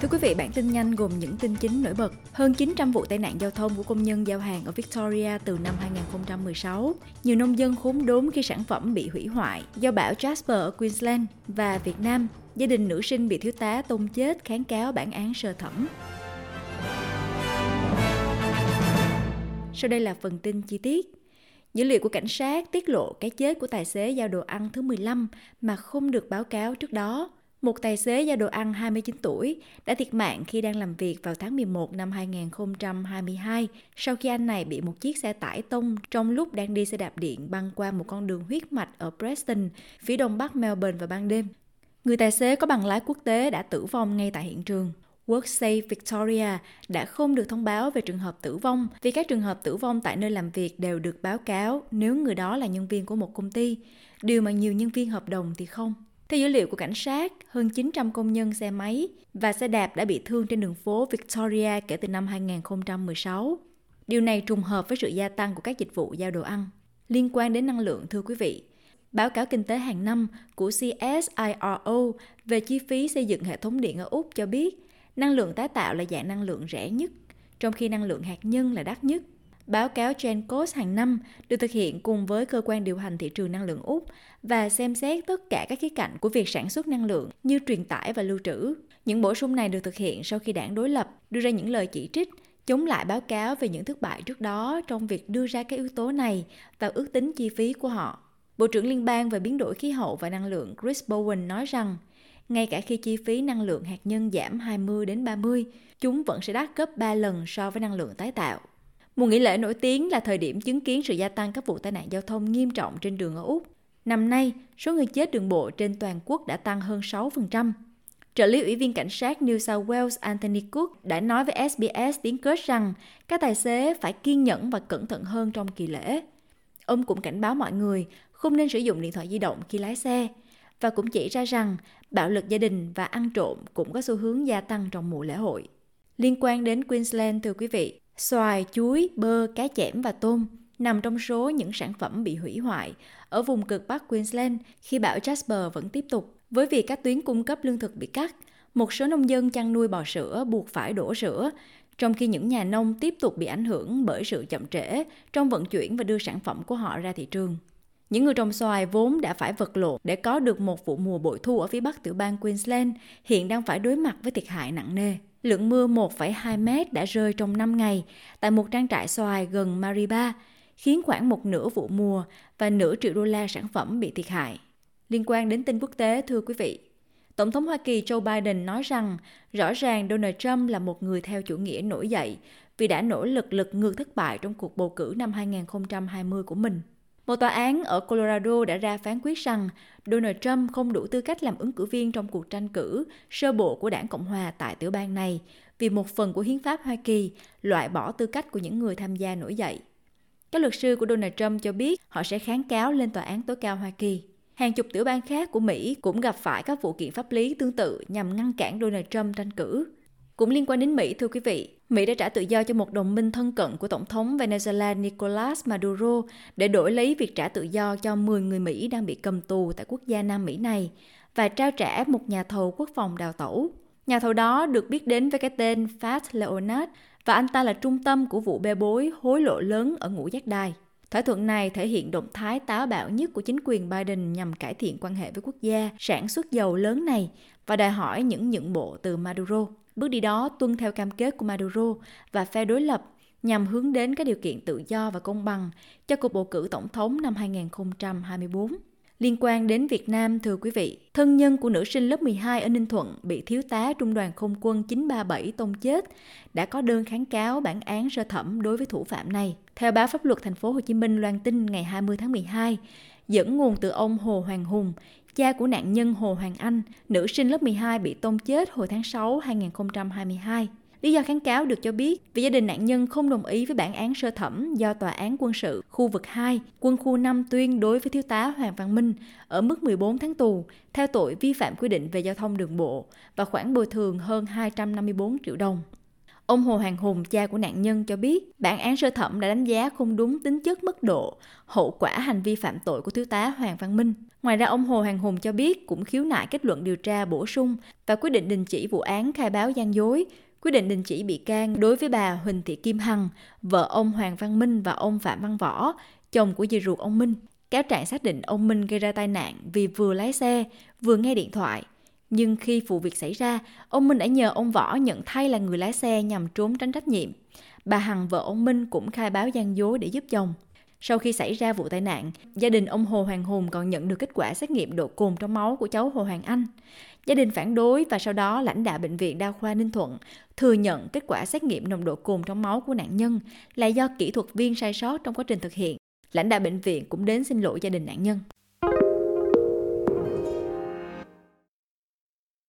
Thưa quý vị, bản tin nhanh gồm những tin chính nổi bật. Hơn 900 vụ tai nạn giao thông của công nhân giao hàng ở Victoria từ năm 2016. Nhiều nông dân khốn đốn khi sản phẩm bị hủy hoại do bão Jasper ở Queensland và Việt Nam. Gia đình nữ sinh bị thiếu tá tôn chết kháng cáo bản án sơ thẩm. Sau đây là phần tin chi tiết. Dữ liệu của cảnh sát tiết lộ cái chết của tài xế giao đồ ăn thứ 15 mà không được báo cáo trước đó. Một tài xế giao đồ ăn 29 tuổi đã thiệt mạng khi đang làm việc vào tháng 11 năm 2022 sau khi anh này bị một chiếc xe tải tông trong lúc đang đi xe đạp điện băng qua một con đường huyết mạch ở Preston, phía đông bắc Melbourne vào ban đêm. Người tài xế có bằng lái quốc tế đã tử vong ngay tại hiện trường. WorkSafe Victoria đã không được thông báo về trường hợp tử vong vì các trường hợp tử vong tại nơi làm việc đều được báo cáo nếu người đó là nhân viên của một công ty, điều mà nhiều nhân viên hợp đồng thì không. Theo dữ liệu của cảnh sát, hơn 900 công nhân xe máy và xe đạp đã bị thương trên đường phố Victoria kể từ năm 2016. Điều này trùng hợp với sự gia tăng của các dịch vụ giao đồ ăn. Liên quan đến năng lượng, thưa quý vị, báo cáo kinh tế hàng năm của CSIRO về chi phí xây dựng hệ thống điện ở Úc cho biết năng lượng tái tạo là dạng năng lượng rẻ nhất, trong khi năng lượng hạt nhân là đắt nhất. Báo cáo Gencos hàng năm được thực hiện cùng với cơ quan điều hành thị trường năng lượng Úc và xem xét tất cả các khía cạnh của việc sản xuất năng lượng như truyền tải và lưu trữ. Những bổ sung này được thực hiện sau khi đảng đối lập đưa ra những lời chỉ trích chống lại báo cáo về những thất bại trước đó trong việc đưa ra các yếu tố này và ước tính chi phí của họ. Bộ trưởng Liên bang về biến đổi khí hậu và năng lượng Chris Bowen nói rằng ngay cả khi chi phí năng lượng hạt nhân giảm 20 đến 30, chúng vẫn sẽ đắt gấp 3 lần so với năng lượng tái tạo. Mùa nghỉ lễ nổi tiếng là thời điểm chứng kiến sự gia tăng các vụ tai nạn giao thông nghiêm trọng trên đường ở Úc. Năm nay, số người chết đường bộ trên toàn quốc đã tăng hơn 6%. Trợ lý ủy viên cảnh sát New South Wales Anthony Cook đã nói với SBS tiếng kết rằng các tài xế phải kiên nhẫn và cẩn thận hơn trong kỳ lễ. Ông cũng cảnh báo mọi người không nên sử dụng điện thoại di động khi lái xe và cũng chỉ ra rằng bạo lực gia đình và ăn trộm cũng có xu hướng gia tăng trong mùa lễ hội. Liên quan đến Queensland thưa quý vị, xoài, chuối, bơ, cá chẽm và tôm nằm trong số những sản phẩm bị hủy hoại ở vùng cực Bắc Queensland khi bão Jasper vẫn tiếp tục. Với việc các tuyến cung cấp lương thực bị cắt, một số nông dân chăn nuôi bò sữa buộc phải đổ sữa, trong khi những nhà nông tiếp tục bị ảnh hưởng bởi sự chậm trễ trong vận chuyển và đưa sản phẩm của họ ra thị trường. Những người trồng xoài vốn đã phải vật lộn để có được một vụ mùa bội thu ở phía bắc tiểu bang Queensland hiện đang phải đối mặt với thiệt hại nặng nề. Lượng mưa 1,2 mét đã rơi trong 5 ngày tại một trang trại xoài gần Mariba, khiến khoảng một nửa vụ mùa và nửa triệu đô la sản phẩm bị thiệt hại. Liên quan đến tin quốc tế, thưa quý vị, Tổng thống Hoa Kỳ Joe Biden nói rằng rõ ràng Donald Trump là một người theo chủ nghĩa nổi dậy vì đã nỗ lực lật ngược thất bại trong cuộc bầu cử năm 2020 của mình. Một tòa án ở Colorado đã ra phán quyết rằng Donald Trump không đủ tư cách làm ứng cử viên trong cuộc tranh cử sơ bộ của đảng Cộng hòa tại tiểu bang này vì một phần của hiến pháp Hoa Kỳ loại bỏ tư cách của những người tham gia nổi dậy. Các luật sư của Donald Trump cho biết họ sẽ kháng cáo lên tòa án tối cao Hoa Kỳ. Hàng chục tiểu bang khác của Mỹ cũng gặp phải các vụ kiện pháp lý tương tự nhằm ngăn cản Donald Trump tranh cử. Cũng liên quan đến Mỹ, thưa quý vị, Mỹ đã trả tự do cho một đồng minh thân cận của Tổng thống Venezuela Nicolas Maduro để đổi lấy việc trả tự do cho 10 người Mỹ đang bị cầm tù tại quốc gia Nam Mỹ này và trao trả một nhà thầu quốc phòng đào tẩu. Nhà thầu đó được biết đến với cái tên Fat Leonard và anh ta là trung tâm của vụ bê bối hối lộ lớn ở ngũ giác đài. Thỏa thuận này thể hiện động thái táo bạo nhất của chính quyền Biden nhằm cải thiện quan hệ với quốc gia sản xuất dầu lớn này và đòi hỏi những nhượng bộ từ Maduro. Bước đi đó tuân theo cam kết của Maduro và phe đối lập nhằm hướng đến các điều kiện tự do và công bằng cho cuộc bầu cử tổng thống năm 2024. Liên quan đến Việt Nam, thưa quý vị, thân nhân của nữ sinh lớp 12 ở Ninh Thuận bị thiếu tá trung đoàn không quân 937 tông chết đã có đơn kháng cáo bản án sơ thẩm đối với thủ phạm này. Theo báo pháp luật thành phố Hồ Chí Minh loan tin ngày 20 tháng 12, dẫn nguồn từ ông Hồ Hoàng Hùng, cha của nạn nhân Hồ Hoàng Anh, nữ sinh lớp 12 bị tôn chết hồi tháng 6 2022. Lý do kháng cáo được cho biết vì gia đình nạn nhân không đồng ý với bản án sơ thẩm do Tòa án quân sự khu vực 2, quân khu 5 tuyên đối với thiếu tá Hoàng Văn Minh ở mức 14 tháng tù theo tội vi phạm quy định về giao thông đường bộ và khoản bồi thường hơn 254 triệu đồng. Ông Hồ Hoàng Hùng, cha của nạn nhân cho biết, bản án sơ thẩm đã đánh giá không đúng tính chất mức độ, hậu quả hành vi phạm tội của thiếu tá Hoàng Văn Minh. Ngoài ra, ông Hồ Hoàng Hùng cho biết cũng khiếu nại kết luận điều tra bổ sung và quyết định đình chỉ vụ án khai báo gian dối, quyết định đình chỉ bị can đối với bà Huỳnh Thị Kim Hằng, vợ ông Hoàng Văn Minh và ông Phạm Văn Võ, chồng của dì ruột ông Minh. Cáo trạng xác định ông Minh gây ra tai nạn vì vừa lái xe, vừa nghe điện thoại. Nhưng khi vụ việc xảy ra, ông Minh đã nhờ ông Võ nhận thay là người lái xe nhằm trốn tránh trách nhiệm. Bà Hằng vợ ông Minh cũng khai báo gian dối để giúp chồng. Sau khi xảy ra vụ tai nạn, gia đình ông Hồ Hoàng Hùng còn nhận được kết quả xét nghiệm độ cồn trong máu của cháu Hồ Hoàng Anh. Gia đình phản đối và sau đó lãnh đạo Bệnh viện Đa khoa Ninh Thuận thừa nhận kết quả xét nghiệm nồng độ cồn trong máu của nạn nhân là do kỹ thuật viên sai sót trong quá trình thực hiện. Lãnh đạo bệnh viện cũng đến xin lỗi gia đình nạn nhân.